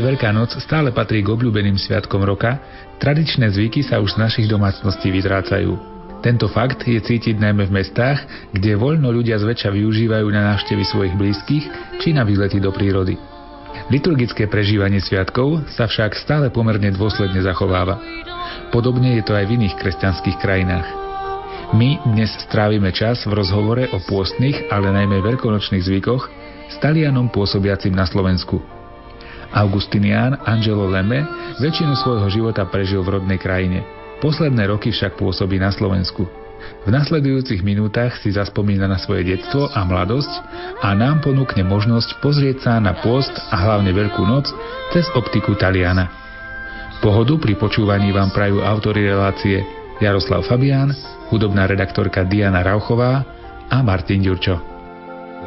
Veľká noc stále patrí k obľúbeným sviatkom roka, tradičné zvyky sa už z našich domácností vytrácajú. Tento fakt je cítiť najmä v mestách, kde voľno ľudia zväčša využívajú na návštevy svojich blízkych či na výlety do prírody. Liturgické prežívanie sviatkov sa však stále pomerne dôsledne zachováva. Podobne je to aj v iných kresťanských krajinách. My dnes strávime čas v rozhovore o pôstnych, ale najmä veľkonočných zvykoch s Talianom pôsobiacim na Slovensku – Augustinian Angelo Leme väčšinu svojho života prežil v rodnej krajine. Posledné roky však pôsobí na Slovensku. V nasledujúcich minútach si zaspomína na svoje detstvo a mladosť a nám ponúkne možnosť pozrieť sa na post a hlavne Veľkú noc cez optiku Taliana. Pohodu pri počúvaní vám prajú autory relácie Jaroslav Fabián, hudobná redaktorka Diana Rauchová a Martin Ďurčo.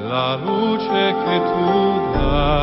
La luce che tu dai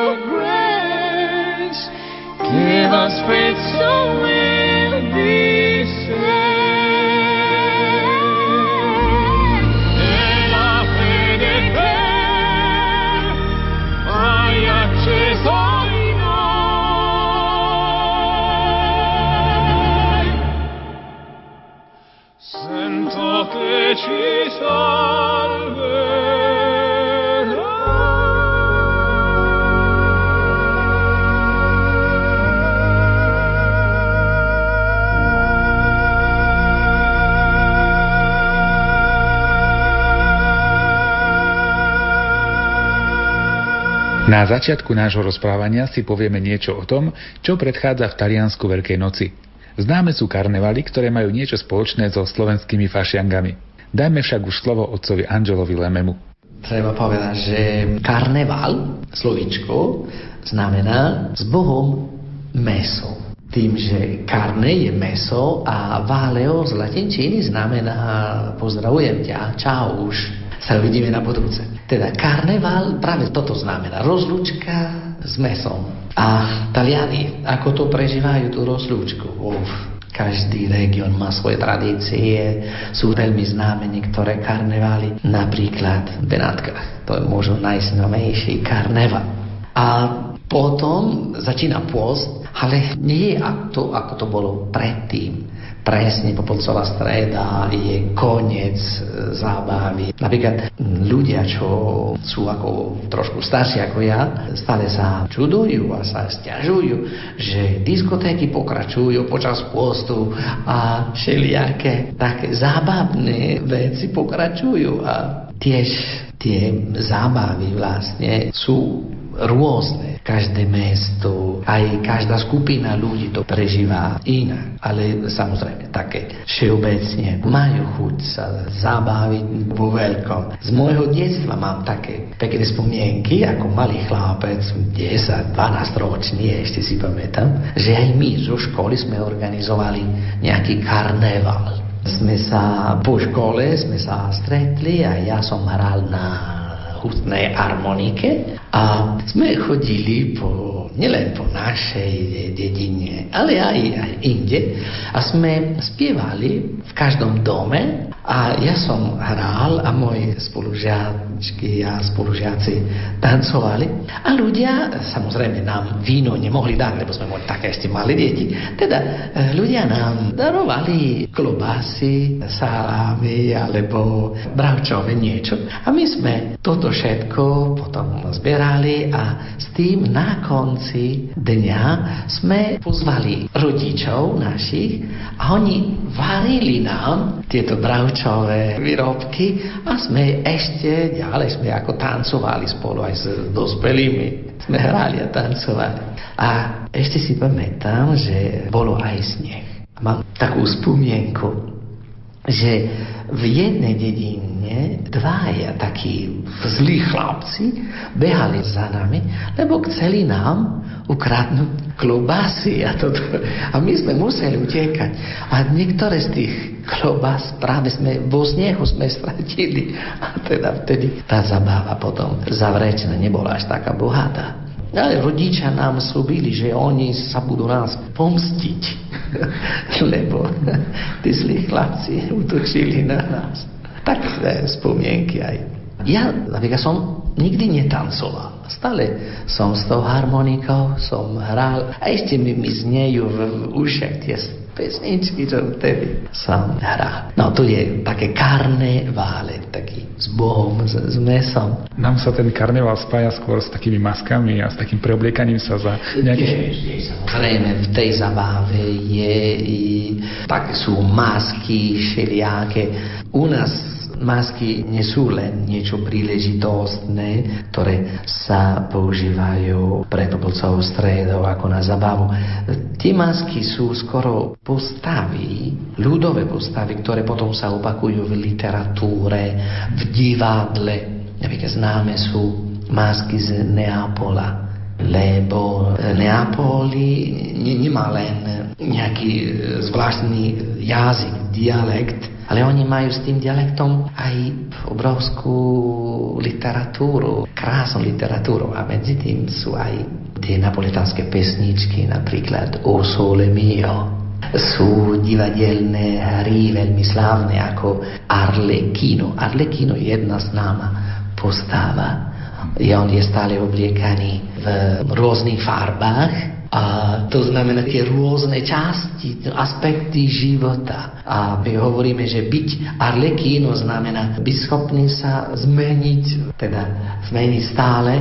Oh. Na začiatku nášho rozprávania si povieme niečo o tom, čo predchádza v Taliansku Veľkej noci. Známe sú karnevaly, ktoré majú niečo spoločné so slovenskými fašiangami. Dajme však už slovo otcovi Angelovi Lememu. Treba povedať, že karneval, slovičko, znamená s Bohom meso. Tým, že karne je meso a valeo z latinčiny znamená pozdravujem ťa, čau už, sa uvidíme na budúce. Teda karneval práve toto znamená. Rozlučka s mesom. A Taliani, ako to prežívajú tú rozlúčku? Uf, každý región má svoje tradície, sú veľmi známe niektoré karnevály, napríklad Benátka, to je možno najznámejší karneval. A potom začína pôst, ale nie je to, ako to bolo predtým presne popolcová streda je koniec e, zábavy. Napríklad ľudia, čo sú ako trošku starší ako ja, stále sa čudujú a sa stiažujú, že diskotéky pokračujú počas postu a všelijaké také zábavné veci pokračujú a tiež tie zábavy vlastne sú rôzne. Každé mesto, aj každá skupina ľudí to prežíva inak. Ale samozrejme také všeobecne majú chuť sa zabaviť vo veľkom. Z môjho detstva mám také pekné spomienky, ako malý chlapec, 10-12 ročný, ešte si pamätám, že aj my zo školy sme organizovali nejaký karneval sme sa po škole sme sa stretli a ja som hral na hustnej harmonike a sme chodili po, nielen po našej dedine, ale aj, aj inde a sme spievali v každom dome a ja som hral a moji spolužiačky a spolužiaci tancovali a ľudia, samozrejme nám víno nemohli dať, lebo sme boli také ešte mali deti, teda e, ľudia nám darovali klobásy, salámy alebo bravčové niečo a my sme toto všetko potom zbierali a s tým na konci dňa sme pozvali rodičov našich a oni varili nám tieto bravčové výrobky a sme ešte ďalej sme ako tancovali spolu aj s dospelými. Sme hrali a tancovali. A ešte si pamätám, že bolo aj sneh. Mám takú spomienku, že v jednej dedine dvaja takí zlí chlapci behali za nami, lebo chceli nám ukradnúť klobásy a toto. A my sme museli utekať. A niektoré z tých klobás práve sme vo snehu sme stratili. A teda vtedy tá zabáva potom zavrečená nebola až taká bohatá. Rodičia nám slúbili, že oni sa budú nás pomstiť, lebo tí zlí chlapci utočili na nás. Tak spomienky aj. Ja napríklad som nikdy netancoval. Stále som s tou harmonikou, som hral a ešte mi, mi znejú v, v ušach tie pesničky, čo vtedy som hral. No tu je také karnevále, taký s Bohom, s, s mesom. Nám sa ten karneval spája skôr s takými maskami a s takým preobliekaním sa za nejakých... Samozrejme, v tej zabáve je i tak sú masky všelijaké. U nás Masky nie sú len niečo príležitostné, ktoré sa používajú pre popolcovú stredov ako na zabavu. Tie masky sú skoro postavy, ľudové postavy, ktoré potom sa opakujú v literatúre, v divadle. Napríklad známe sú masky z Neapola, lebo Neapoli nemá len nejaký zvláštny jazyk, dialekt, ale oni majú s tým dialektom aj obrovskú literatúru, krásnu literatúru a medzi tým sú aj tie napolitánske pesničky, napríklad O sole mio, sú divadelné hry veľmi slávne ako Arlecchino. Arlecchino je jedna známa postava. I on je stále obliekaný v rôznych farbách a to znamená tie rôzne časti, aspekty života. A my hovoríme, že byť arlekíno znamená byť schopný sa zmeniť, teda zmeniť stále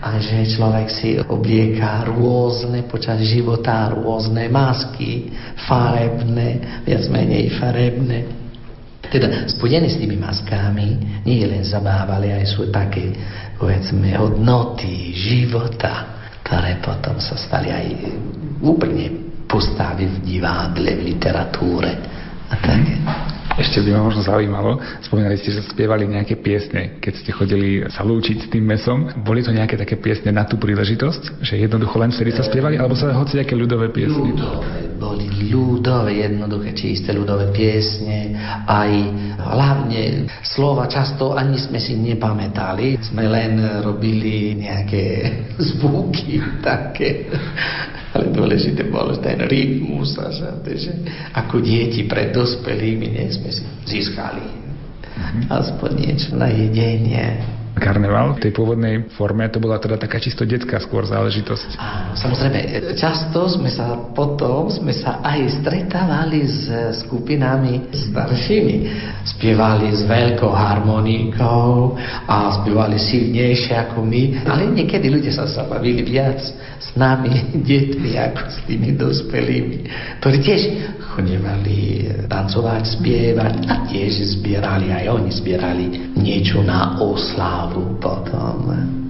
a že človek si oblieka rôzne počas života, rôzne masky, farebné, viac menej farebné. Teda spojené s tými maskami nie len zabáva, ale aj sú také, povedzme, hodnoty života ktoré potom sa stali aj úplne postavy v divádle, v literatúre a tak. Ešte by ma možno zaujímalo, spomínali ste, že spievali nejaké piesne, keď ste chodili sa lúčiť s tým mesom. Boli to nejaké také piesne na tú príležitosť? Že jednoducho len vtedy sa spievali? Alebo sa hoci nejaké ľudové piesne? Ľudové. Boli ľudové, jednoduché, čisté ľudové piesne, aj hlavne slova často ani sme si nepamätali, sme len robili nejaké zvuky také. Ale dôležité bolo ten rytmus že ako deti pred dospelými, nie sme si získali mhm. aspoň niečo na jedenie karneval v tej pôvodnej forme to bola teda taká čisto detská skôr záležitosť. Samozrejme, často sme sa potom sme sa aj stretávali s skupinami staršími. Spievali s veľkou harmonikou a spievali silnejšie ako my, ale niekedy ľudia sa zabavili viac s nami, deťmi, ako s tými dospelými, ktorí tiež chodevali tancovať, spievať a tiež zbierali, aj oni zbierali niečo na oslavu potom.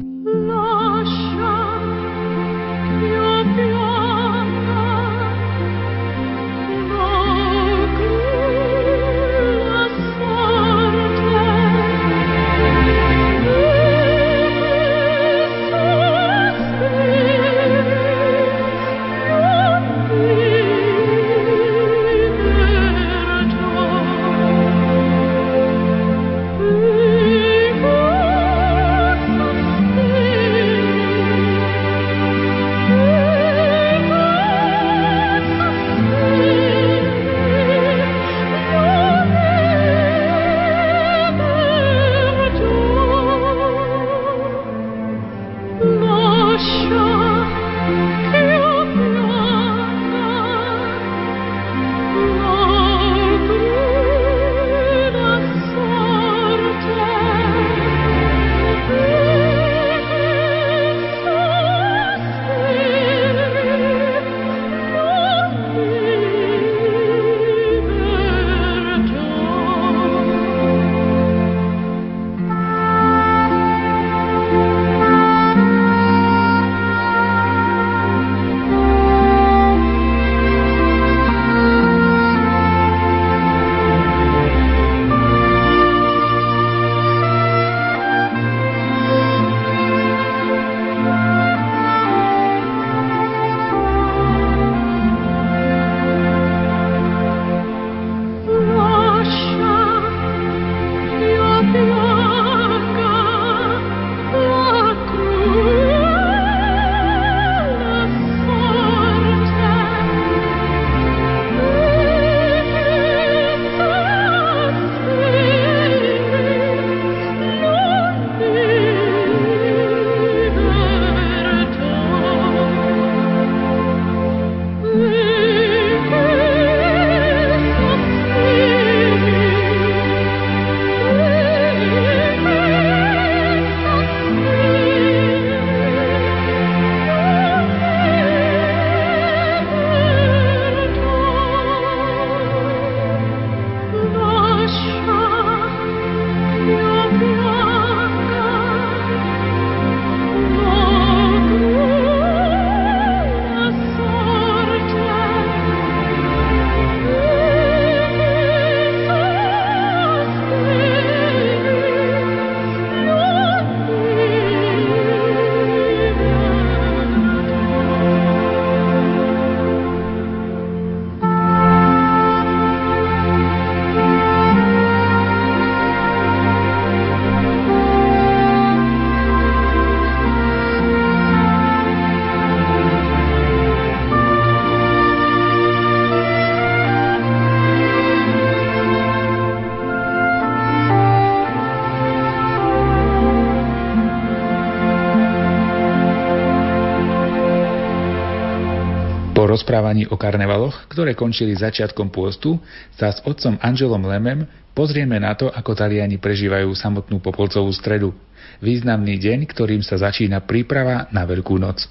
Rozprávaní o karnevaloch, ktoré končili začiatkom pôstu, sa s otcom Angelom Lemem pozrieme na to, ako Taliani prežívajú samotnú Popolcovú stredu. Významný deň, ktorým sa začína príprava na Veľkú noc.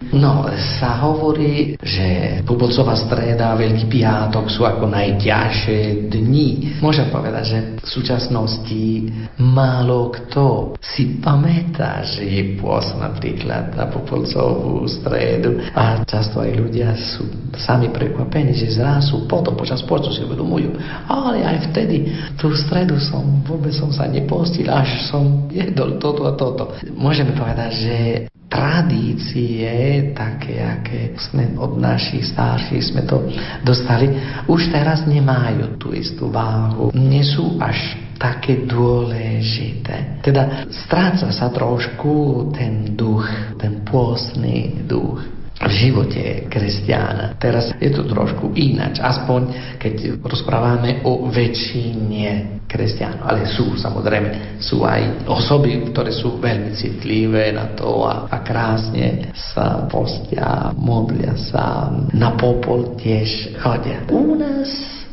No, sa hovorí, že Bubocová streda a Veľký piatok sú ako najťažšie dni. Môžem povedať, že v súčasnosti málo kto si pamätá, že je pôs napríklad na Popolcovú stredu a často aj ľudia sú sami prekvapení, že zrazu potom počas pôstu si uvedomujú, ale aj vtedy tú stredu som vôbec som sa nepostil, až som jedol toto a toto. Môžeme povedať, že tradície, také, aké sme od našich starších sme to dostali, už teraz nemajú tú istú váhu. Nie sú až také dôležité. Teda stráca sa trošku ten duch, ten pôstny duch v živote kresťana. Teraz je to trošku ináč, aspoň keď rozprávame o väčšine kresťanov. Ale sú, samozrejme, sú aj osoby, ktoré sú veľmi citlivé na to a, a krásne sa postia, modlia sa. Na popol tiež chodia. U nás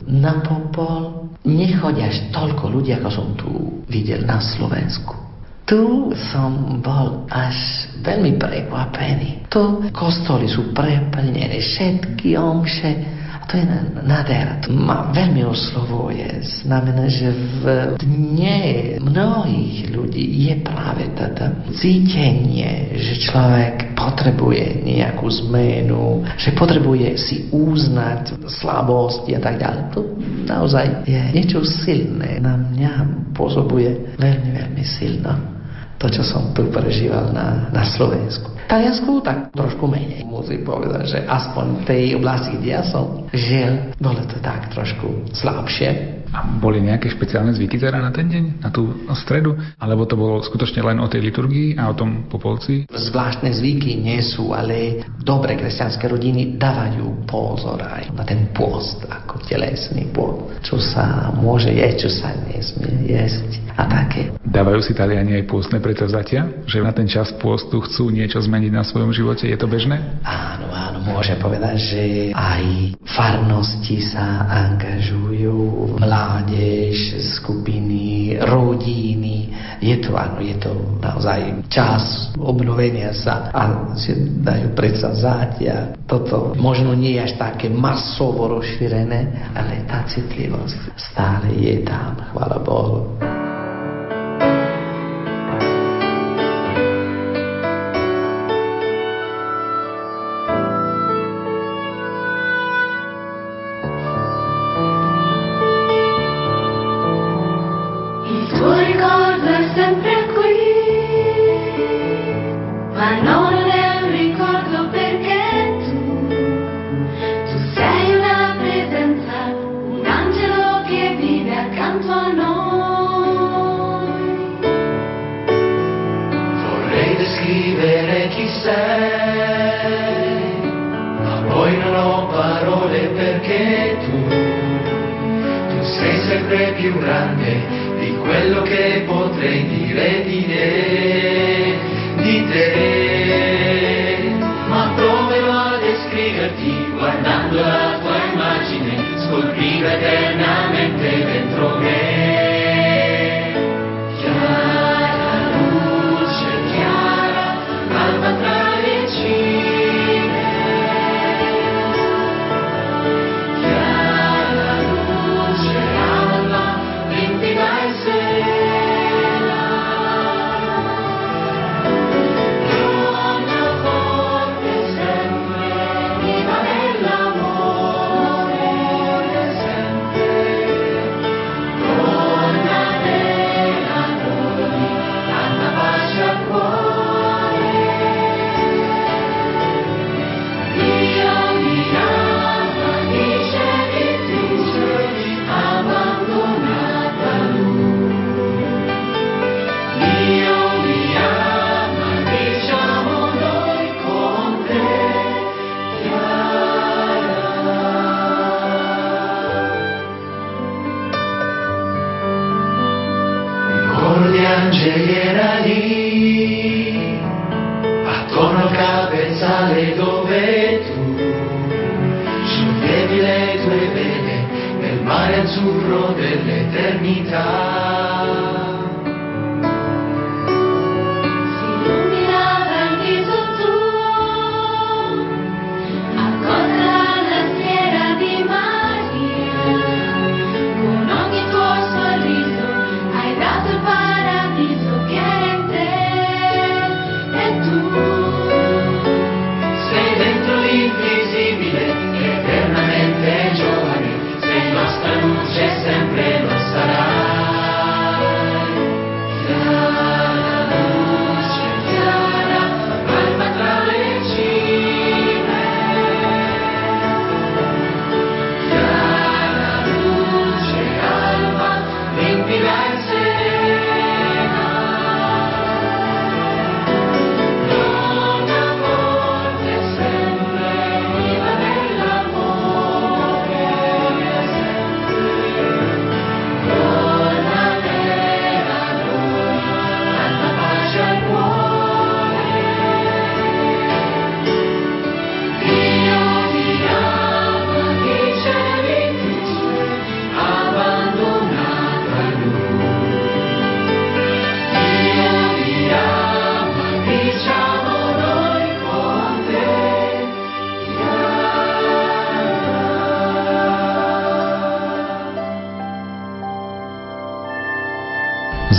na popol nechodia až toľko ľudí, ako som tu videl na Slovensku tu som bol až veľmi prekvapený. Tu kostoly sú preplnené, všetky omše a to je nádhera. To ma veľmi oslovuje. Znamená, že v dne mnohých ľudí je práve toto cítenie, že človek potrebuje nejakú zmenu, že potrebuje si uznať slabosti a tak ďalej. To naozaj je niečo silné. Na mňa pôsobuje veľmi, veľmi silno to, čo som tu prežíval na, na Slovensku. V Taliansku tak trošku menej. Musím povedať, že aspoň v tej oblasti, kde ja som žil, bolo to tak trošku slabšie. A boli nejaké špeciálne zvyky teda na ten deň, na tú stredu? Alebo to bolo skutočne len o tej liturgii a o tom popolci? Zvláštne zvyky nie sú, ale dobre kresťanské rodiny dávajú pozor aj na ten post, ako telesný post. Čo sa môže jesť, čo sa nesmie jesť a také. Dávajú si Taliani aj pôstne predsavzatia? Že na ten čas pôstu chcú niečo zmeniť na svojom živote? Je to bežné? Áno, áno, môže povedať, že aj farnosti sa angažujú, mládež, skupiny, rodiny. Je to, áno, je to naozaj čas obnovenia sa a si dajú vzátia. Toto možno nie je až také masovo rozšírené, ale tá citlivosť stále je tam, chvála Bohu.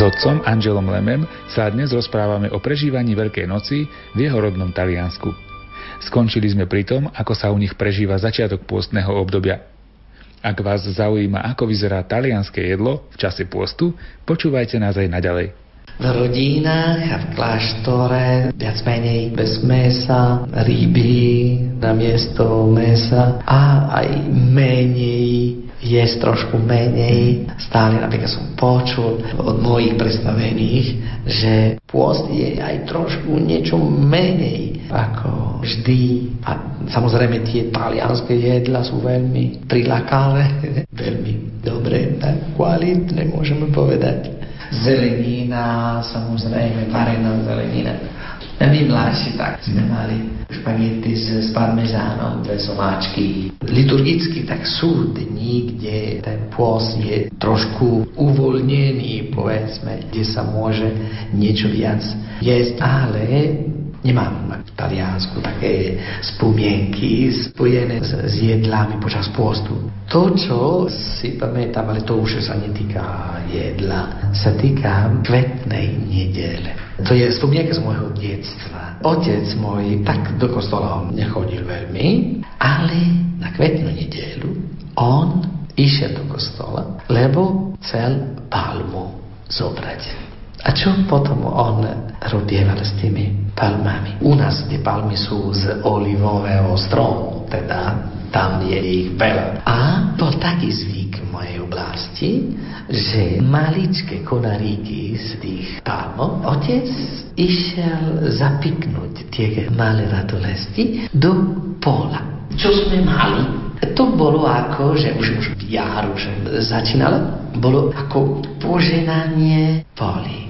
Otcom Angelom Lemem sa dnes rozprávame o prežívaní Veľkej noci v jeho rodnom Taliansku. Skončili sme pri tom, ako sa u nich prežíva začiatok pôstneho obdobia. Ak vás zaujíma, ako vyzerá talianské jedlo v čase pôstu, počúvajte nás aj naďalej. V rodinách a v kláštore viac menej bez mesa, ryby na miesto mesa a aj menej jesť trošku menej. Stále napríklad som počul od mojich predstavených, že pôst je aj trošku niečo menej ako vždy. A samozrejme tie talianské jedla sú veľmi prilákavé, veľmi dobré, tak kvalitné môžeme povedať. Zelenina, samozrejme, varená zelenina my mladší tak sme mali špagety s, s parmezánom, dve somáčky. Liturgicky tak sú dní, kde ten pôs je trošku uvoľnený, povedzme, kde sa môže niečo viac jesť, ale Nemám v Taliansku také spomienky spojené s, s jedlami počas postu. To, čo si pamätám, ale to už sa netýka jedla, sa týka kvetnej nedele. To je spomienka z môjho detstva. Otec môj tak do kostola on nechodil veľmi, ale na kvetnú nedelu on išiel do kostola, lebo chcel palmu zobrať. A čo potom on robieval s tými palmami? U nás tie palmy sú z olivového stromu, teda tam je ich veľa. A bol taký zvyk v mojej oblasti, že maličké konaríky z tých palmov otec išiel zapiknúť tie malé ratolesti do pola. Čo sme mali? To bolo ako, že už, už jar už začínalo, bolo ako poženanie poli.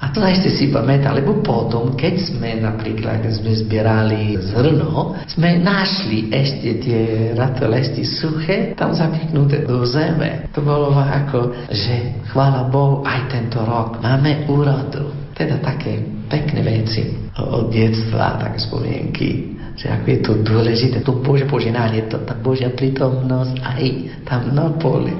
A to ešte si pamätá, lebo potom, keď sme napríklad sme zbierali zrno, sme našli ešte tie ratolesti suché, tam zapiknuté do zeme. To bolo ako, že chvála Bohu, aj tento rok máme úrodu. Teda také pekné veci od detstva, také spomienky že ako je to dôležité, to Bože poženanie, to tá Božia prítomnosť aj tam na poli.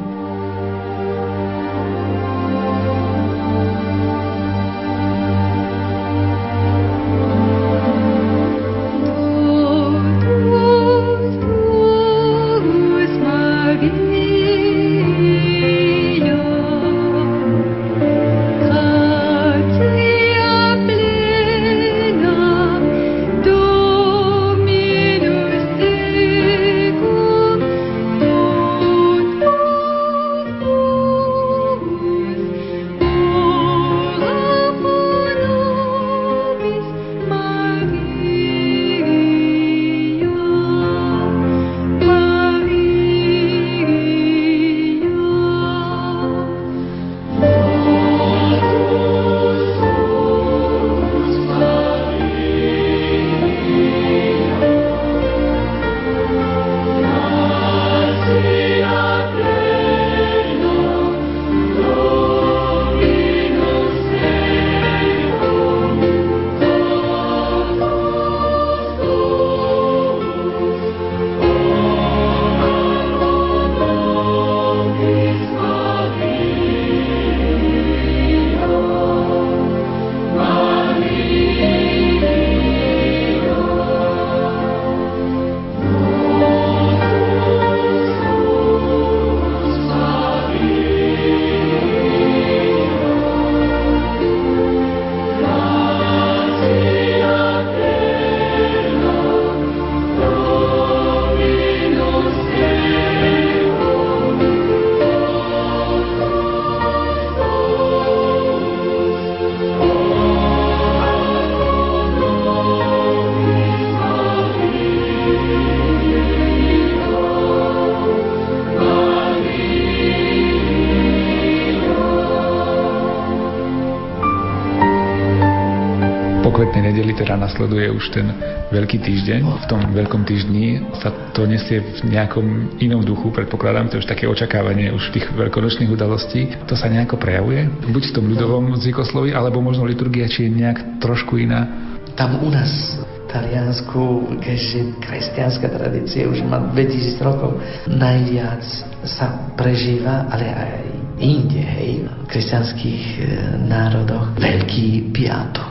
Nasleduje už ten veľký týždeň. V tom veľkom týždni sa to nesie v nejakom inom duchu, predpokladám, to je už také očakávanie už tých veľkonočných udalostí. To sa nejako prejavuje? Buď v tom ľudovom zvykoslovi, alebo možno liturgia, či je nejak trošku iná? Tam u nás Taliansku, keďže kresťanská tradícia už má 2000 rokov, najviac sa prežíva, ale aj inde, hej, v kresťanských e, národoch Veľký piatok.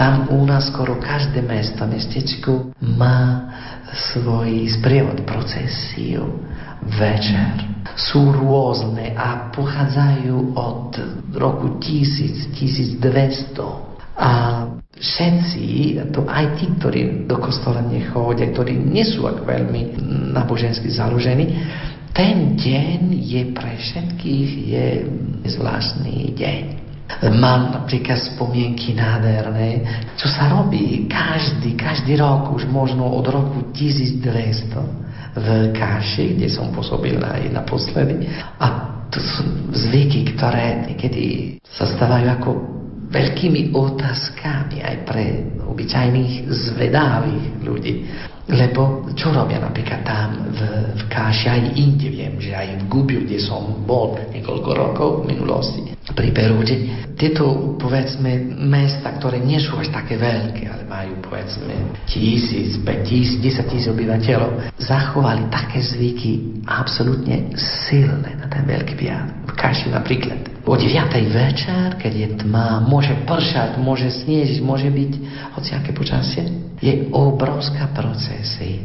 Tam u nás skoro každé mesto, mestečko má svoj sprievod, procesiu, večer. Sú rôzne a pochádzajú od roku 1000, 1200. A všetci, to aj tí, ktorí do kostola nechodia, ktorí nie sú ako veľmi nábožensky založení, ten deň je pre všetkých je zvláštny deň. Mám napríklad spomienky nádherné, čo sa robí každý, každý rok, už možno od roku 1200 v Káši, kde som pôsobil aj naposledy. A to sú zvyky, ktoré niekedy sa stávajú ako veľkými otázkami aj pre obyčajných zvedavých ľudí. Lebo čo robia napríklad tam v, v Káši, aj inde viem, že aj v Gubiu, kde som bol niekoľko rokov v minulosti, pri Perúde, tieto, povedzme, mesta, ktoré nie sú až také veľké, ale majú, povedzme, tisíc, päť tisíc, desať tisíc obyvateľov, zachovali také zvyky absolútne silné na ten veľký piat. V Káši napríklad. O 9. večer, keď je tma, môže pršať, môže sniežiť, môže byť hociaké počasie je obrovská procesia.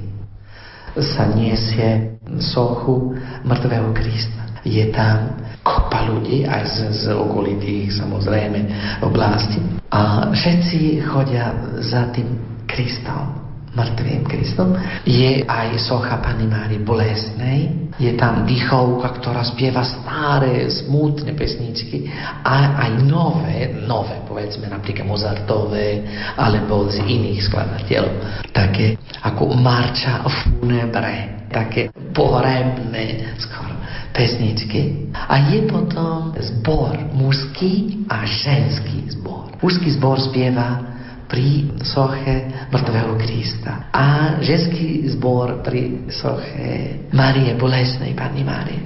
Sa niesie sochu mŕtvého Krista. Je tam kopa ľudí, aj z, z okolitých samozrejme oblasti. A všetci chodia za tým Kristom mŕtvým Kristom. Je aj socha Pany Mári Bolesnej, je tam dýchovka, ktorá spieva staré, smutné pesničky a aj nové, nové, povedzme napríklad Mozartové alebo z iných skladateľov. Také ako Marča Funebre, také pohrebné skoro pesničky. A je potom zbor mužský a ženský zbor. Mužský zbor spieva pri soche mŕtvého Krista. A ženský zbor pri soche Marie Bolesnej, Pani Márie.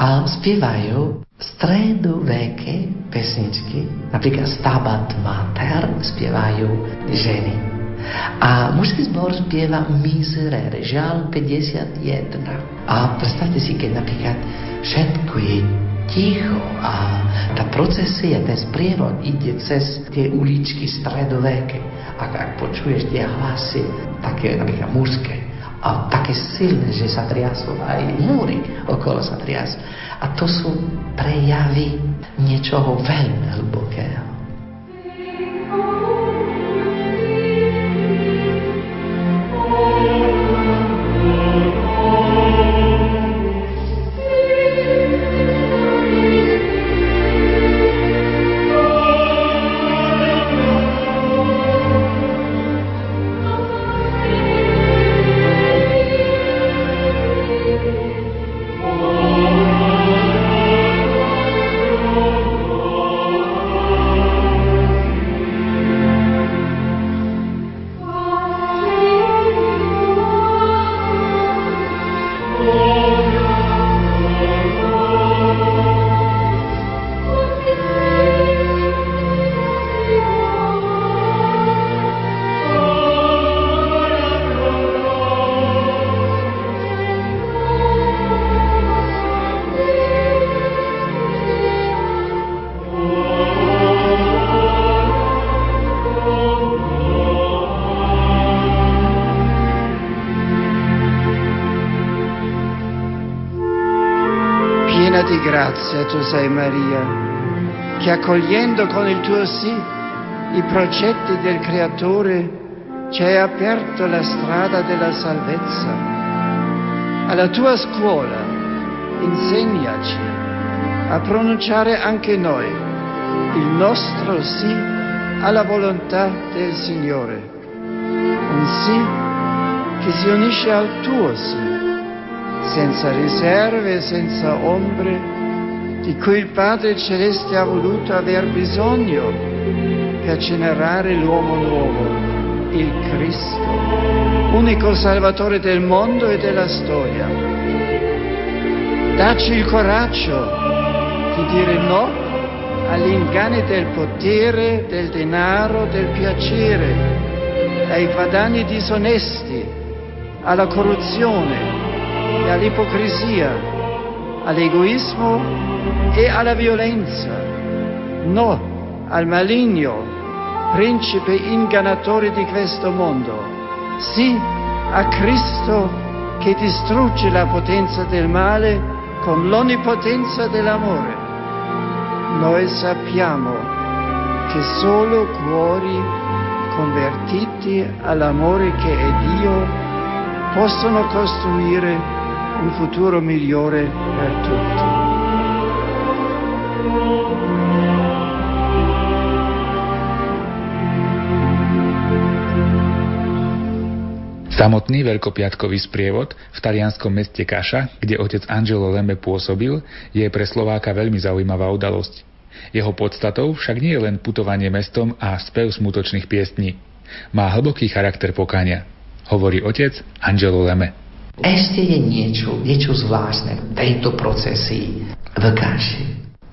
A spievajú stredoveké pesničky, napríklad Stabat Mater spievajú ženy. A mužský zbor spieva Miserere, žal 51. A predstavte si, keď napríklad všetko je ticho a tá procesia, ten sprievod ide cez tie uličky stredoveké. Ak, ak počuješ tie hlasy, také napríklad mužské, a také silné, že sa triasú, aj múry okolo sa triasú. A to sú prejavy niečoho veľmi hlbokého. Grazia tu sei Maria, che accogliendo con il tuo sì i progetti del Creatore ci hai aperto la strada della salvezza. Alla tua scuola insegnaci a pronunciare anche noi il nostro sì alla volontà del Signore. Un sì che si unisce al tuo sì, senza riserve, senza ombre, di cui il Padre Celeste ha voluto aver bisogno per generare l'uomo nuovo, il Cristo, unico Salvatore del mondo e della storia. Dacci il coraggio di dire no agli inganni del potere, del denaro, del piacere, ai guadagni disonesti, alla corruzione e all'ipocrisia all'egoismo e alla violenza. No al maligno, principe ingannatore di questo mondo. Sì a Cristo che distrugge la potenza del male con l'onnipotenza dell'amore. Noi sappiamo che solo cuori convertiti all'amore che è Dio possono costruire un futuro migliore per tutti. Samotný veľkopiatkový sprievod v talianskom meste Kaša, kde otec Angelo Leme pôsobil, je pre Slováka veľmi zaujímavá udalosť. Jeho podstatou však nie je len putovanie mestom a spev smutočných piestní. Má hlboký charakter pokania, hovorí otec Angelo Leme. Ešte je niečo, niečo zvláštne v tejto procesii v Kaši.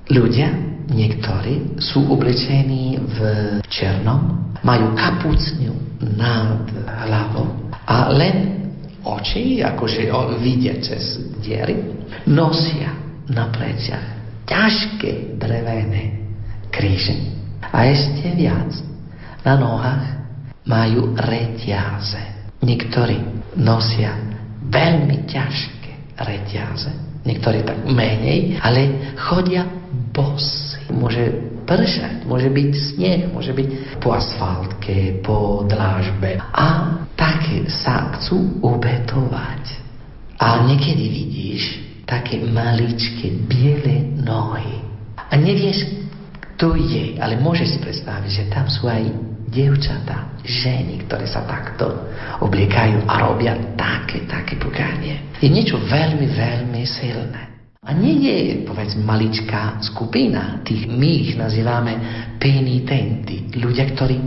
Ľudia, niektorí, sú oblečení v černom, majú kapucňu nad hlavou a len oči, akože vidia cez diery, nosia na pleciach ťažké drevené kríže. A ešte viac, na nohách majú reťaze. Niektorí nosia veľmi ťažké reťaze, niektorí tak menej, ale chodia bosy. Môže pršať, môže byť sneh, môže byť po asfaltke, po dlážbe. A tak sa chcú obetovať. A niekedy vidíš také maličké biele nohy. A nevieš, kto je, ale môžeš si predstaviť, že tam sú aj dievčatá, ženy, ktoré sa takto obliekajú a robia také, také pokánie. Je niečo veľmi, veľmi silné. A nie je, povedz, maličká skupina. Tých my ich nazývame penitenti. Ľudia, ktorí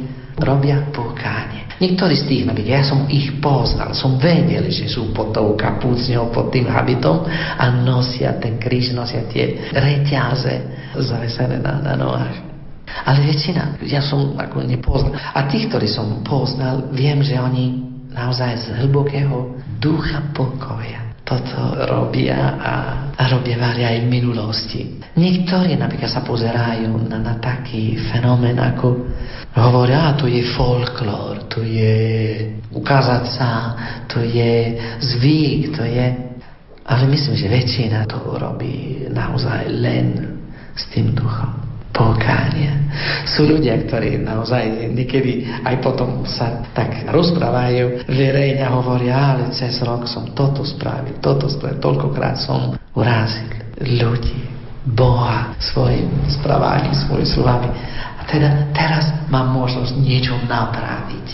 robia pokánie. Niektorí z tých, napríklad, ja som ich poznal, som vedel, že sú pod tou kapúcňou, pod tým habitom a nosia ten kríž, nosia tie reťaze zavesené na, na nohách. Ale väčšina, ja som ako nepoznal. A tých, ktorí som poznal, viem, že oni naozaj z hlbokého ducha pokoja toto robia a, a robievali aj v minulosti. Niektorí napríklad sa pozerajú na, na taký fenomén, ako hovoria, to je folklór, to je ukázať sa, to je zvyk, to je... Ale myslím, že väčšina to robí naozaj len s tým duchom pokánia. Sú ľudia, ktorí naozaj niekedy aj potom sa tak rozprávajú, verejne hovoria, ale cez rok som toto spravil, toto spravil, toľkokrát som urazil ľudí, Boha svojim správaním, svojimi slovami. A teda teraz mám možnosť niečo napraviť.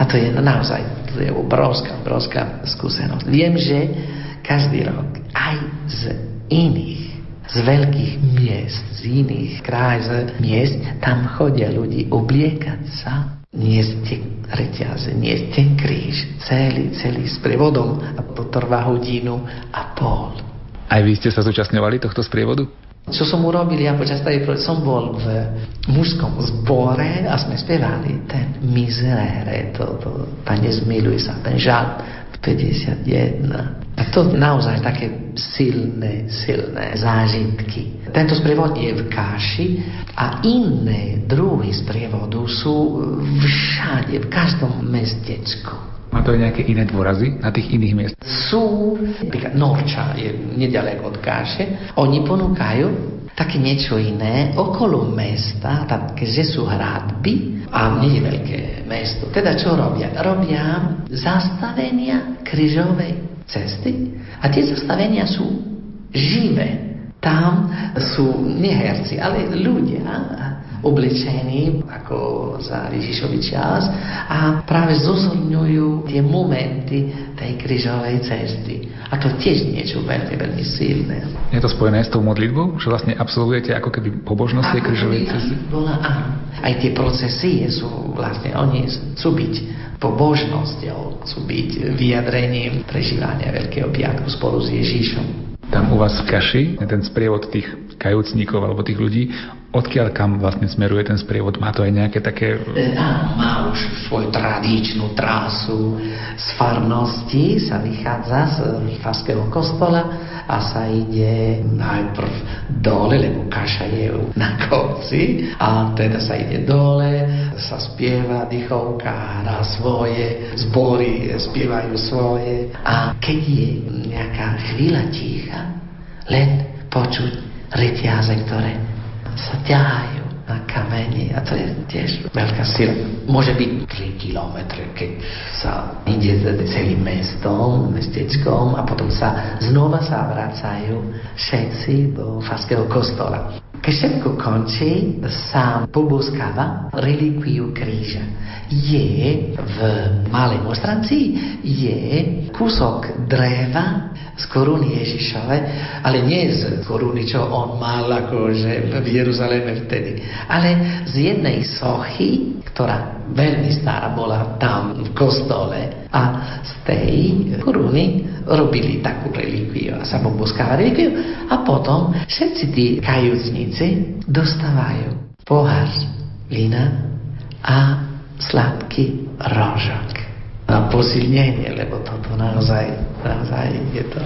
A to je naozaj to je obrovská, obrovská skúsenosť. Viem, že každý rok aj z iných z veľkých miest, z iných kraj, z miest, tam chodia ľudí obliekať sa, niesť tie reťaze, niesť ten kríž, celý, celý s prevodom a to trvá hodinu a pol. Aj vy ste sa zúčastňovali tohto sprievodu? Čo som urobil ja počas tej som bol v mužskom zbore a sme spievali ten miserere, to, to, Pane zmiluj sa, ten žal 51. A to naozaj také silné, silné zážitky. Tento sprievod je v Káši a iné druhy sprievodu sú všade, v každom mestečku. Má to nejaké iné dôrazy na tých iných miest? Sú, napríklad Norča je nedaleko od Káše, oni ponúkajú také niečo iné okolo mesta, tam, keďže sú hradby a nie je veľké mesto. Teda čo robia? Robia zastavenia kryžovej cesty a tie zastavenia sú živé. Tam sú neherci, ale ľudia oblečení ako za Ježišovi čas a práve zozorňujú tie momenty tej križovej cesty. A to tiež niečo veľmi, veľmi silné. Je to spojené s tou modlitbou, že vlastne absolvujete ako keby pobožnosť tej križovej cesty? Bola, áno. Aj tie procesie sú vlastne, oni chcú byť pobožnosťou, chcú byť vyjadrením prežívania Veľkého piatku spolu s Ježíšom. Tam u vás v Kaši, ten sprievod tých kajúcníkov alebo tých ľudí, odkiaľ kam vlastne smeruje ten sprievod? Má to aj nejaké také... E, áno, má už svoju tradičnú trasu. Z farnosti sa vychádza z farského kostola a sa ide najprv dole, lebo kaša je na kopci a teda sa ide dole, sa spieva dychovka, hrá svoje, zbory spievajú svoje a keď je nejaká chvíľa ticha, len počuť reťaze, ktoré sa ťahajú na kameni a to je tiež veľká sila. Môže byť 3 kilometre, keď sa ide celým mestom, mestečkom a potom sa znova sa vracajú všetci do farského kostola. Keď všetko končí, sa pobúskáva relikviu kríža. Je v malej monstrancii je kúsok dreva z koruny Ježišove, ale nie z koruny, čo on mal akože v Jeruzaleme vtedy, ale z jednej sochy, ktorá veľmi stará bola tam v kostole a z tej koruny robili takú relikviu a sa pobuskáva relikviu a potom všetci tí kajúcnici dostávajú pohár vína a sladký rožok na posilnenie, lebo toto naozaj, naozaj je to...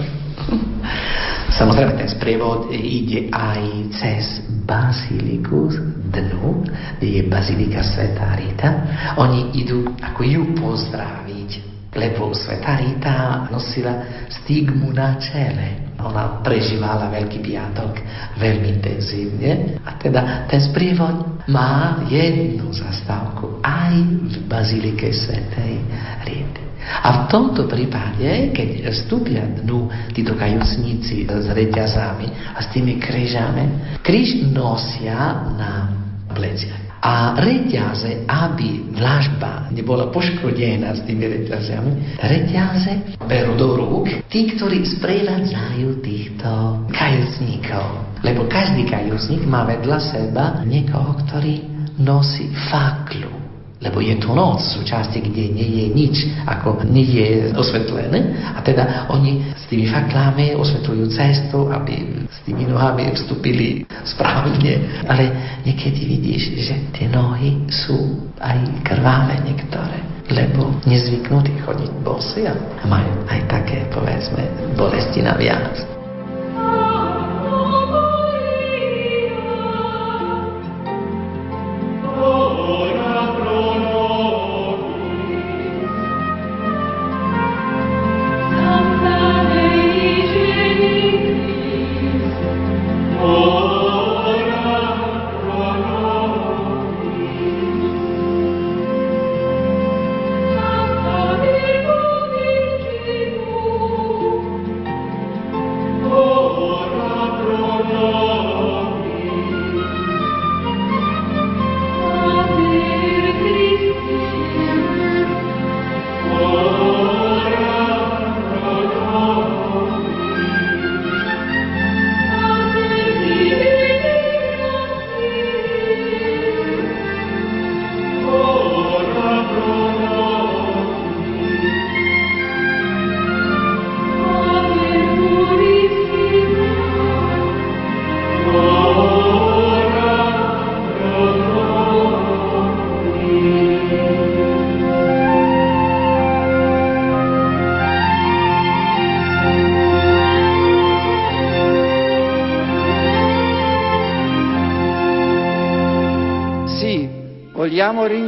Samozrejme, ten sprievod ide aj cez baziliku dnu, kde je bazilika Sveta Rita. Oni idú ako ju pozdraviť, lebo Sveta Rita nosila stigmu na čele. Ona prežívala Veľký piatok veľmi intenzívne a teda ten sprievod má jednu zastávku aj v bazilike Svetej Rity. A v tomto prípade, keď vstúpia dnu títo kajúcníci s reťazami a s tými krížami, kríž nosia na pleciach. A reťaze, aby dlažba nebola poškodená s tými reťazami, reťaze berú do rúk tí, ktorí sprevádzajú týchto kajúcníkov. Lebo každý kajúcník má vedľa seba niekoho, ktorý nosí faklu lebo je tu noc v časti, kde nie je nič, ako nie je osvetlené. A teda oni s tými faklami osvetľujú cestu, aby s tými nohami vstúpili správne. Ale niekedy vidíš, že tie nohy sú aj krvavé niektoré lebo nezvyknutí chodiť bosy a majú aj také, povedzme, bolesti na viac.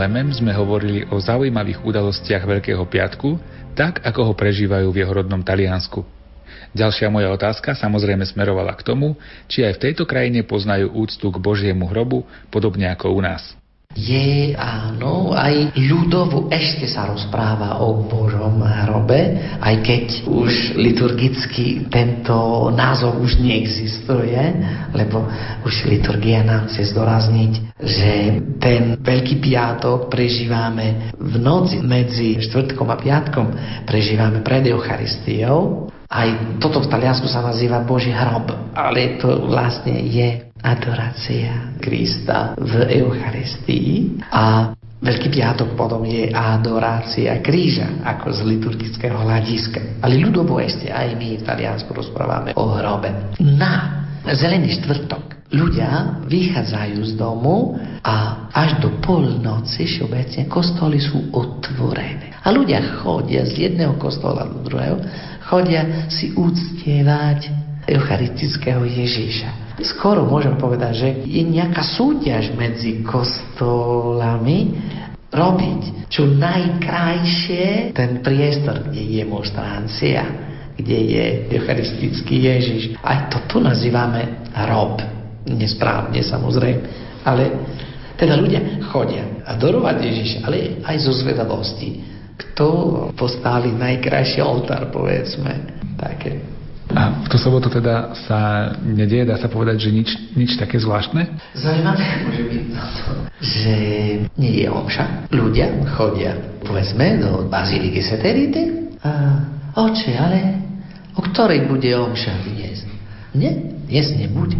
Lemem sme hovorili o zaujímavých udalostiach Veľkého piatku, tak ako ho prežívajú v jeho rodnom Taliansku. Ďalšia moja otázka samozrejme smerovala k tomu, či aj v tejto krajine poznajú úctu k Božiemu hrobu, podobne ako u nás. Je, áno, aj ľudovo ešte sa rozpráva o Božom hrobe, aj keď už liturgicky tento názov už neexistuje, lebo už liturgia nám chce zdorazniť, že ten Veľký piatok prežívame v noci medzi štvrtkom a piatkom, prežívame pred Eucharistiou. Aj toto v Taliansku sa nazýva Boží hrob, ale to vlastne je adorácia Krista v Eucharistii a Veľký piatok potom je adorácia kríža, ako z liturgického hľadiska. Ale ľudovo ešte aj my v Taliansku rozprávame o hrobe. Na zelený štvrtok ľudia vychádzajú z domu a až do polnoci všeobecne kostoly sú otvorené. A ľudia chodia z jedného kostola do druhého, chodia si úctievať eucharistického Ježíša skoro môžem povedať, že je nejaká súťaž medzi kostolami robiť čo najkrajšie ten priestor, kde je monstrancia, kde je eucharistický Ježiš. Aj to tu nazývame rob. Nesprávne samozrejme, ale teda ľudia chodia adorovať Ježiša, ale aj zo zvedavosti. Kto postaví najkrajší oltár, povedzme. Také a v tú sobotu teda sa nedieje, dá sa povedať, že nič, nič také zvláštne? Zaujímavé môže byť to, že nie je omša. Ľudia chodia, povedzme, do Bazíliky Seterity a oče, ale o ktorej bude omša dnes? Nie, dnes nebude.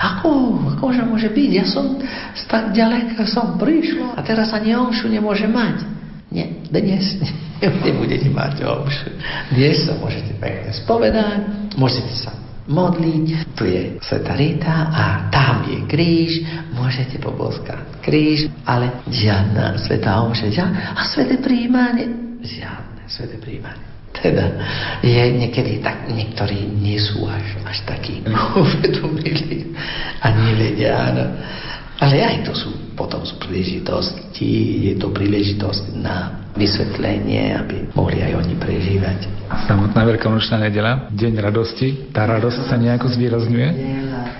Ako, akože môže byť? Ja som tak ďaleko som prišla a teraz ani omšu nemôže mať. Nie, dnes nebudete mať omšu. Dnes sa môžete pekne spovedať, môžete sa modliť, tu je Sveta Rita a tam je kríž, môžete poboskať kríž, ale žiadna Sveta Omša, a Svete príjmanie, žiadne Svete príjmanie. Teda je niekedy tak, niektorí nie sú až, až takí uvedomili a nevedia, áno. Ale aj to sú potom z príležitosti, je to príležitosť na vysvetlenie, aby mohli aj oni prežívať. Samotná Veľkonočná nedela, deň radosti, tá radosť sa nejako zvýrazňuje?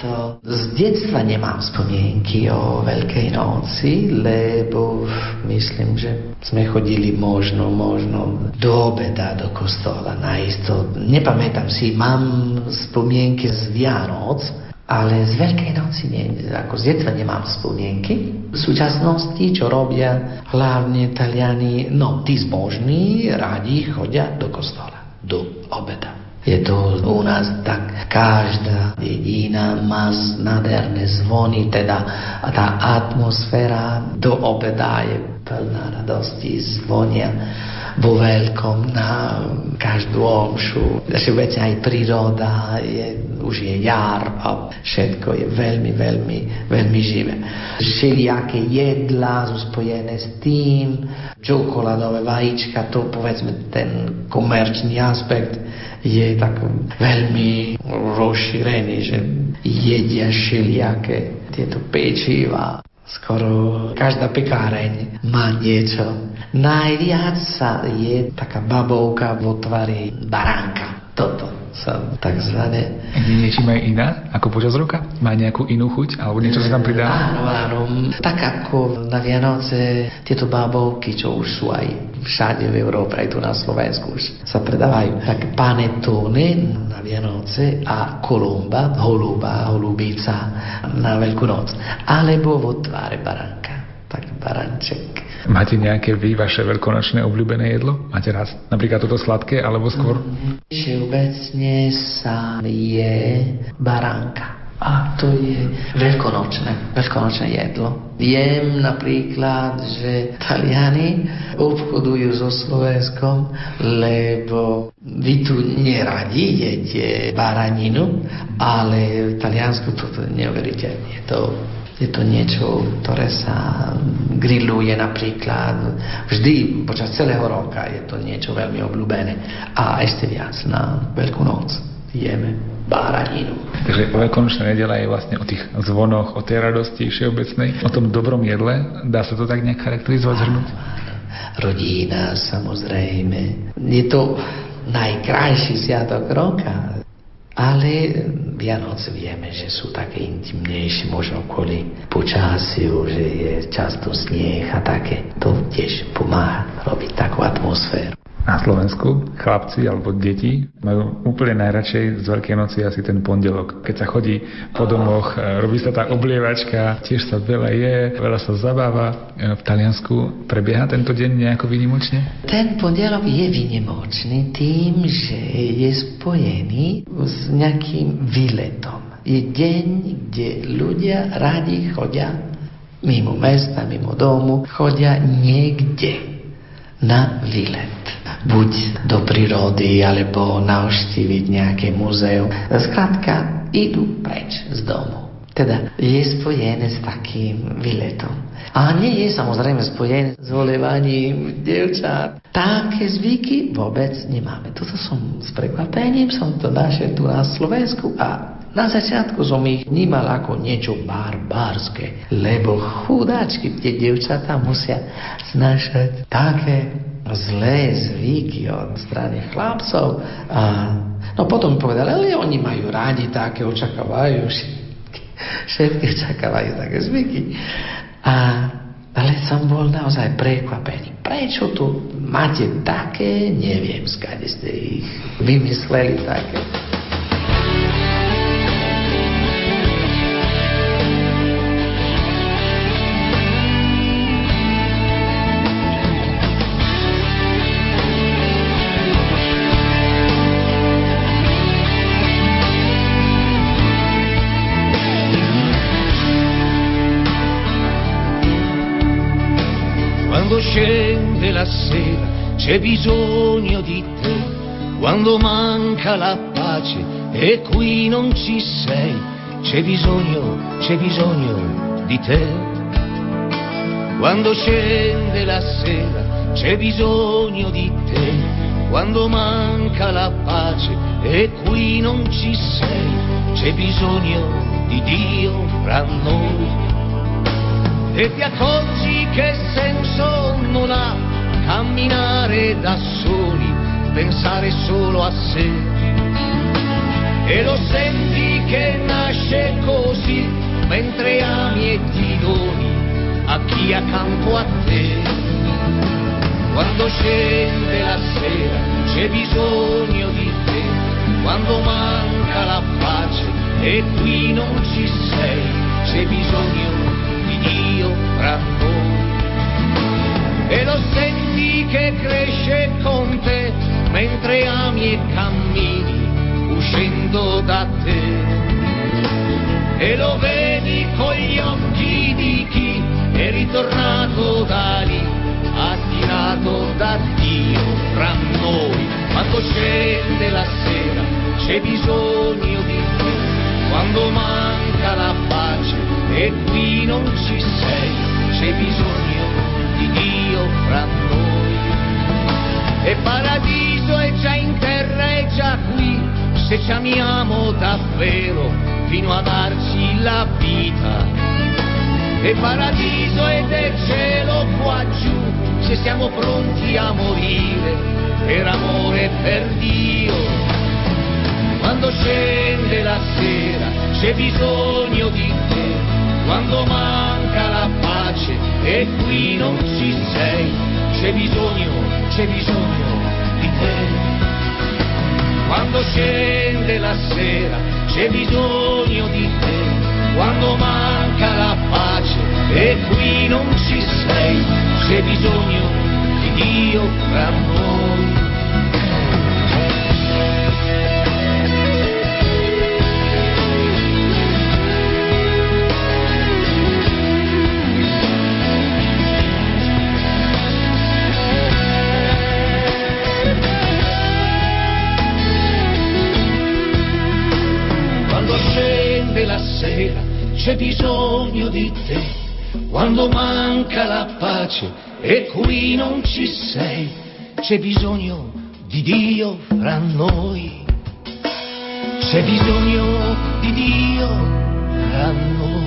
To z detstva nemám spomienky o Veľkej noci, lebo myslím, že sme chodili možno, možno do obeda do kostola najisto. Nepamätám si, mám spomienky z Vianoc, ale z Veľkej noci nie, ako z detstva nemám spomienky. V súčasnosti, čo robia hlavne Taliani, no tí zbožní radi chodia do kostola, do obeda. Je to u nás tak, každá dedina má nádherné zvony, teda tá atmosféra do obeda je plná radosti, zvonia vo veľkom na každú omšu. Veci aj príroda, je, už je jar a všetko je veľmi, veľmi, veľmi živé. Všelijaké jedlá sú spojené s tým, čokoládové vajíčka, to povedzme ten komerčný aspekt je tak veľmi rozšírený, že jedia všelijaké tieto pečiva skoro každá pekáreň má niečo. Najviac sa je taká babovka vo tvari baránka. Toto sa takzvané... Je niečím aj iná ako počas roka? Má nejakú inú chuť? Alebo niečo sa tam pridá? Áno, áno. Tak ako na Vianoce tieto bábovky, čo už sú aj všade v Európe, aj tu na Slovensku už sa predávajú. Tak panettone na Vianoce a kolumba, holuba, holubica na Veľkú noc. Alebo vo tváre baránka. Tak baranček Máte nejaké vy vaše veľkonočné obľúbené jedlo? Máte raz napríklad toto sladké alebo skôr? Všeobecne sa je baránka. A to je veľkonočné, veľkonočné jedlo. Viem napríklad, že Taliani obchodujú so Slovenskom, lebo vy tu neradi jete baraninu, ale v Taliansku toto. Je to je to niečo, ktoré sa grilluje napríklad vždy počas celého roka. Je to niečo veľmi obľúbené. A ešte viac na Veľkú noc jeme báraninu. Takže Veľkonočná nedela je vlastne o tých zvonoch, o tej radosti všeobecnej, o tom dobrom jedle. Dá sa to tak nejak charakterizovať, zhrnúť? Rodina, samozrejme. Je to najkrajší sviatok roka. Ale Vianoce vieme, že sú také intimnejšie, možno kvôli počasiu, že je často snieh a také. To tiež pomáha robiť takú atmosféru na Slovensku chlapci alebo deti majú úplne najradšej z Veľkej noci asi ten pondelok. Keď sa chodí po domoch, e, robí sa tá oblievačka, tiež sa veľa je, veľa sa zabáva. E, v Taliansku prebieha tento deň nejako vynimočne? Ten pondelok je vynimočný tým, že je spojený s nejakým výletom. Je deň, kde ľudia radi chodia mimo mesta, mimo domu, chodia niekde na výlet buď do prírody, alebo navštíviť nejaké múzeum. Skrátka, idú preč z domu. Teda je spojené s takým výletom. A nie je samozrejme spojené s volevaním devčat. Také zvyky vôbec nemáme. Toto som s prekvapením, som to našiel tu na Slovensku a na začiatku som ich vnímal ako niečo barbárske, lebo chudáčky tie devčatá musia znašať také zlé zvyky od strany chlapcov. A, no potom povedali, ale oni majú rádi také, očakávajú, všetky očakávajú také zvyky. A, ale som bol naozaj prekvapený. Prečo tu máte také, neviem, skade ste ich vymysleli také. C'è bisogno di te, quando manca la pace e qui non ci sei, c'è bisogno, c'è bisogno di te. Quando scende la sera c'è bisogno di te, quando manca la pace e qui non ci sei, c'è bisogno di Dio fra noi. E ti accorgi che senso non ha camminare da soli, pensare solo a sé. E lo senti che nasce così, mentre ami e ti doni a chi accanto a te. Quando scende la sera c'è bisogno di te, quando manca la pace e qui non ci sei, c'è bisogno di Dio fra noi. E lo senti che cresce con te mentre ami e cammini uscendo da te. E lo vedi con gli occhi di chi è ritornato da lì attirato da Dio fra noi. Quando scende la sera c'è bisogno di te, quando manca la pace e qui non ci sei, c'è bisogno di Dio fra noi. E paradiso è già in terra, è già qui, se ci amiamo davvero fino a darci la vita. E paradiso ed è cielo qua giù, se siamo pronti a morire per amore e per Dio. Quando scende la sera c'è bisogno di quando manca la pace e qui non ci sei, c'è bisogno, c'è bisogno di te. Quando scende la sera c'è bisogno di te, quando manca la pace e qui non ci sei, c'è bisogno di Dio fra noi. C'è bisogno di te. Quando manca la pace e qui non ci sei, c'è bisogno di Dio fra noi, c'è bisogno di Dio fra noi.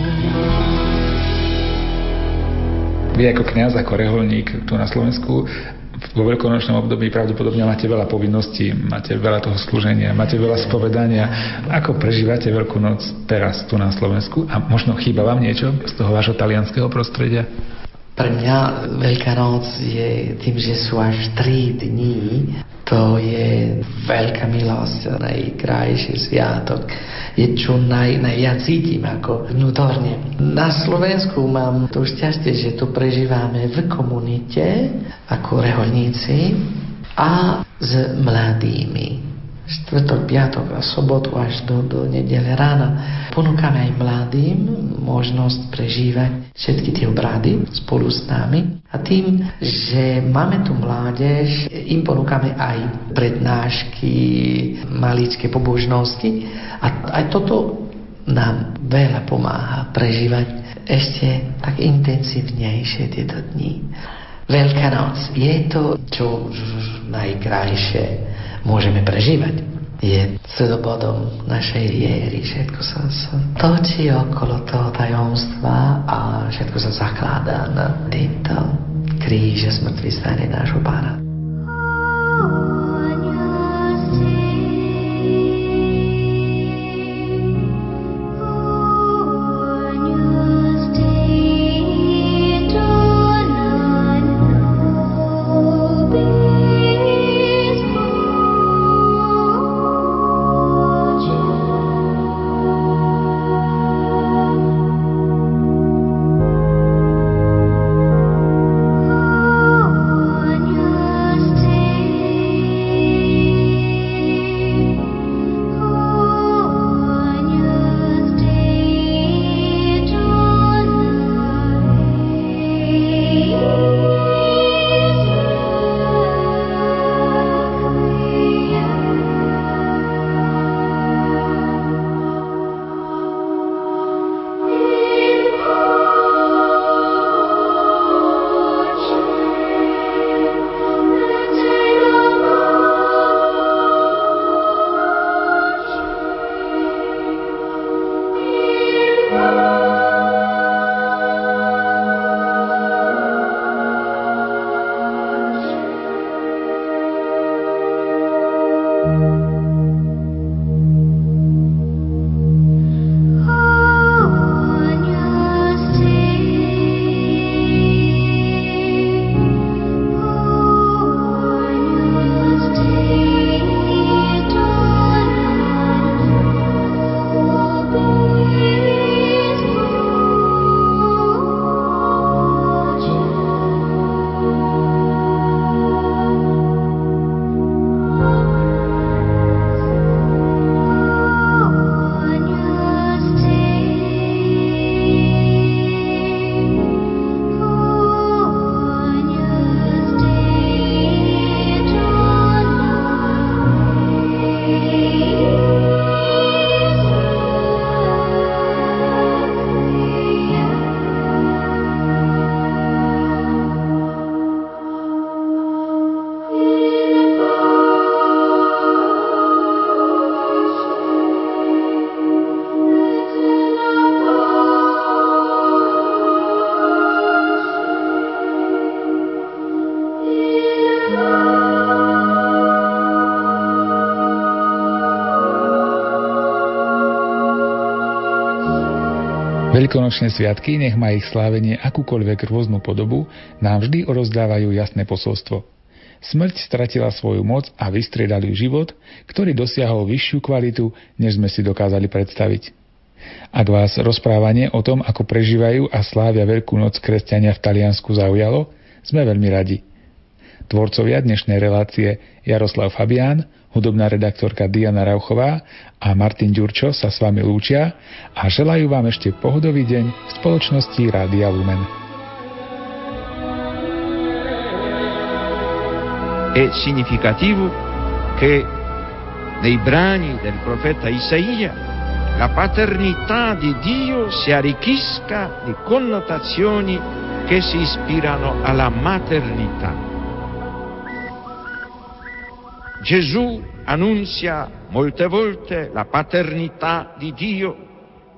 Vy ako kniaz, ako reholník tu na Slovensku vo veľkonočnom období pravdepodobne máte veľa povinností, máte veľa toho slúženia, máte veľa spovedania. Ako prežívate Veľkú noc teraz tu na Slovensku? A možno chýba vám niečo z toho vášho talianského prostredia? Pre mňa Veľká noc je tým, že sú až 3 dní, to je veľká milosť, najkrajší sviatok. Je čo naj, najviac cítim ako vnútorne. Na Slovensku mám to šťastie, že to prežívame v komunite ako reholníci a s mladými štvrtok, piatok a sobotu až do, do nedele rána. Ponúkame aj mladým možnosť prežívať všetky tie obrady spolu s nami. A tým, že máme tu mládež, im ponúkame aj prednášky, maličké pobožnosti. A aj toto nám veľa pomáha prežívať ešte tak intenzívnejšie tieto dni. Veľká noc je to, čo najkrajšie môžeme prežívať. Je stredobodom našej viery. Všetko sa, sa točí okolo toho tajomstva a všetko sa zakladá na týmto kríže smrtvý stane nášho pána. Veľkonočné sviatky, nech má ich slávenie akúkoľvek rôznu podobu, nám vždy orozdávajú jasné posolstvo. Smrť stratila svoju moc a vystriedal život, ktorý dosiahol vyššiu kvalitu, než sme si dokázali predstaviť. Ak vás rozprávanie o tom, ako prežívajú a slávia Veľkú noc kresťania v Taliansku zaujalo, sme veľmi radi. Tvorcovia dnešnej relácie Jaroslav Fabián, hudobná redaktorka Diana Rauchová a Martin Ďurčo sa s vami lúčia a želajú vám ešte pohodový deň v spoločnosti Rádia Lumen. È significativo che nei brani del profeta Isaia la paternità di Dio si arricchisca di connotazioni che si ispirano alla maternità. Gesù annunzia molte volte la paternità di Dio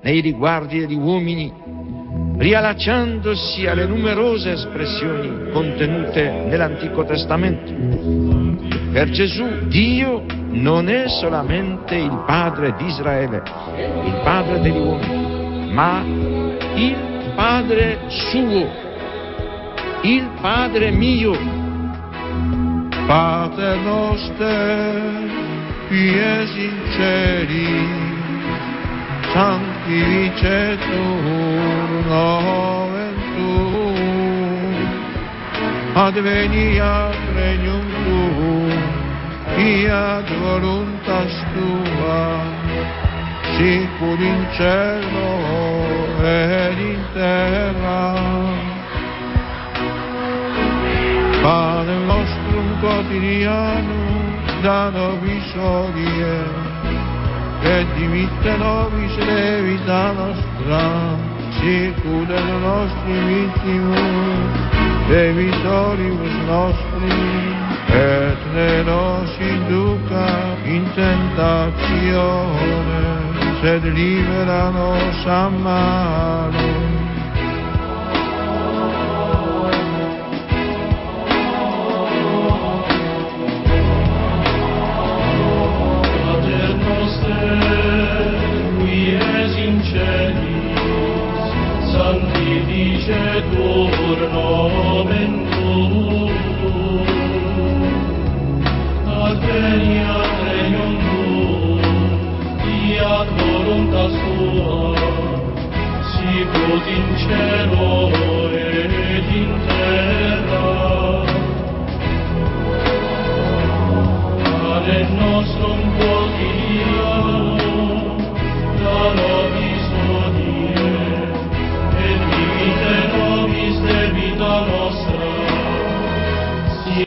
nei riguardi degli uomini, riallacciandosi alle numerose espressioni contenute nell'Antico Testamento. Per Gesù Dio non è solamente il Padre di Israele, il Padre degli uomini, ma il Padre suo, il Padre mio, Pater noster, pies in celi, sanctificetur nomen tuum, adveniat regnum tuum, fiat voluntas tua, sicur in cielo ed in terra. Padre nostrum quotidianum da odie, et dimitte nobis levita nostra, sicur et nostri vittimus, debitoribus nostri, et ne nos induca in tentatione, sed libera nos a.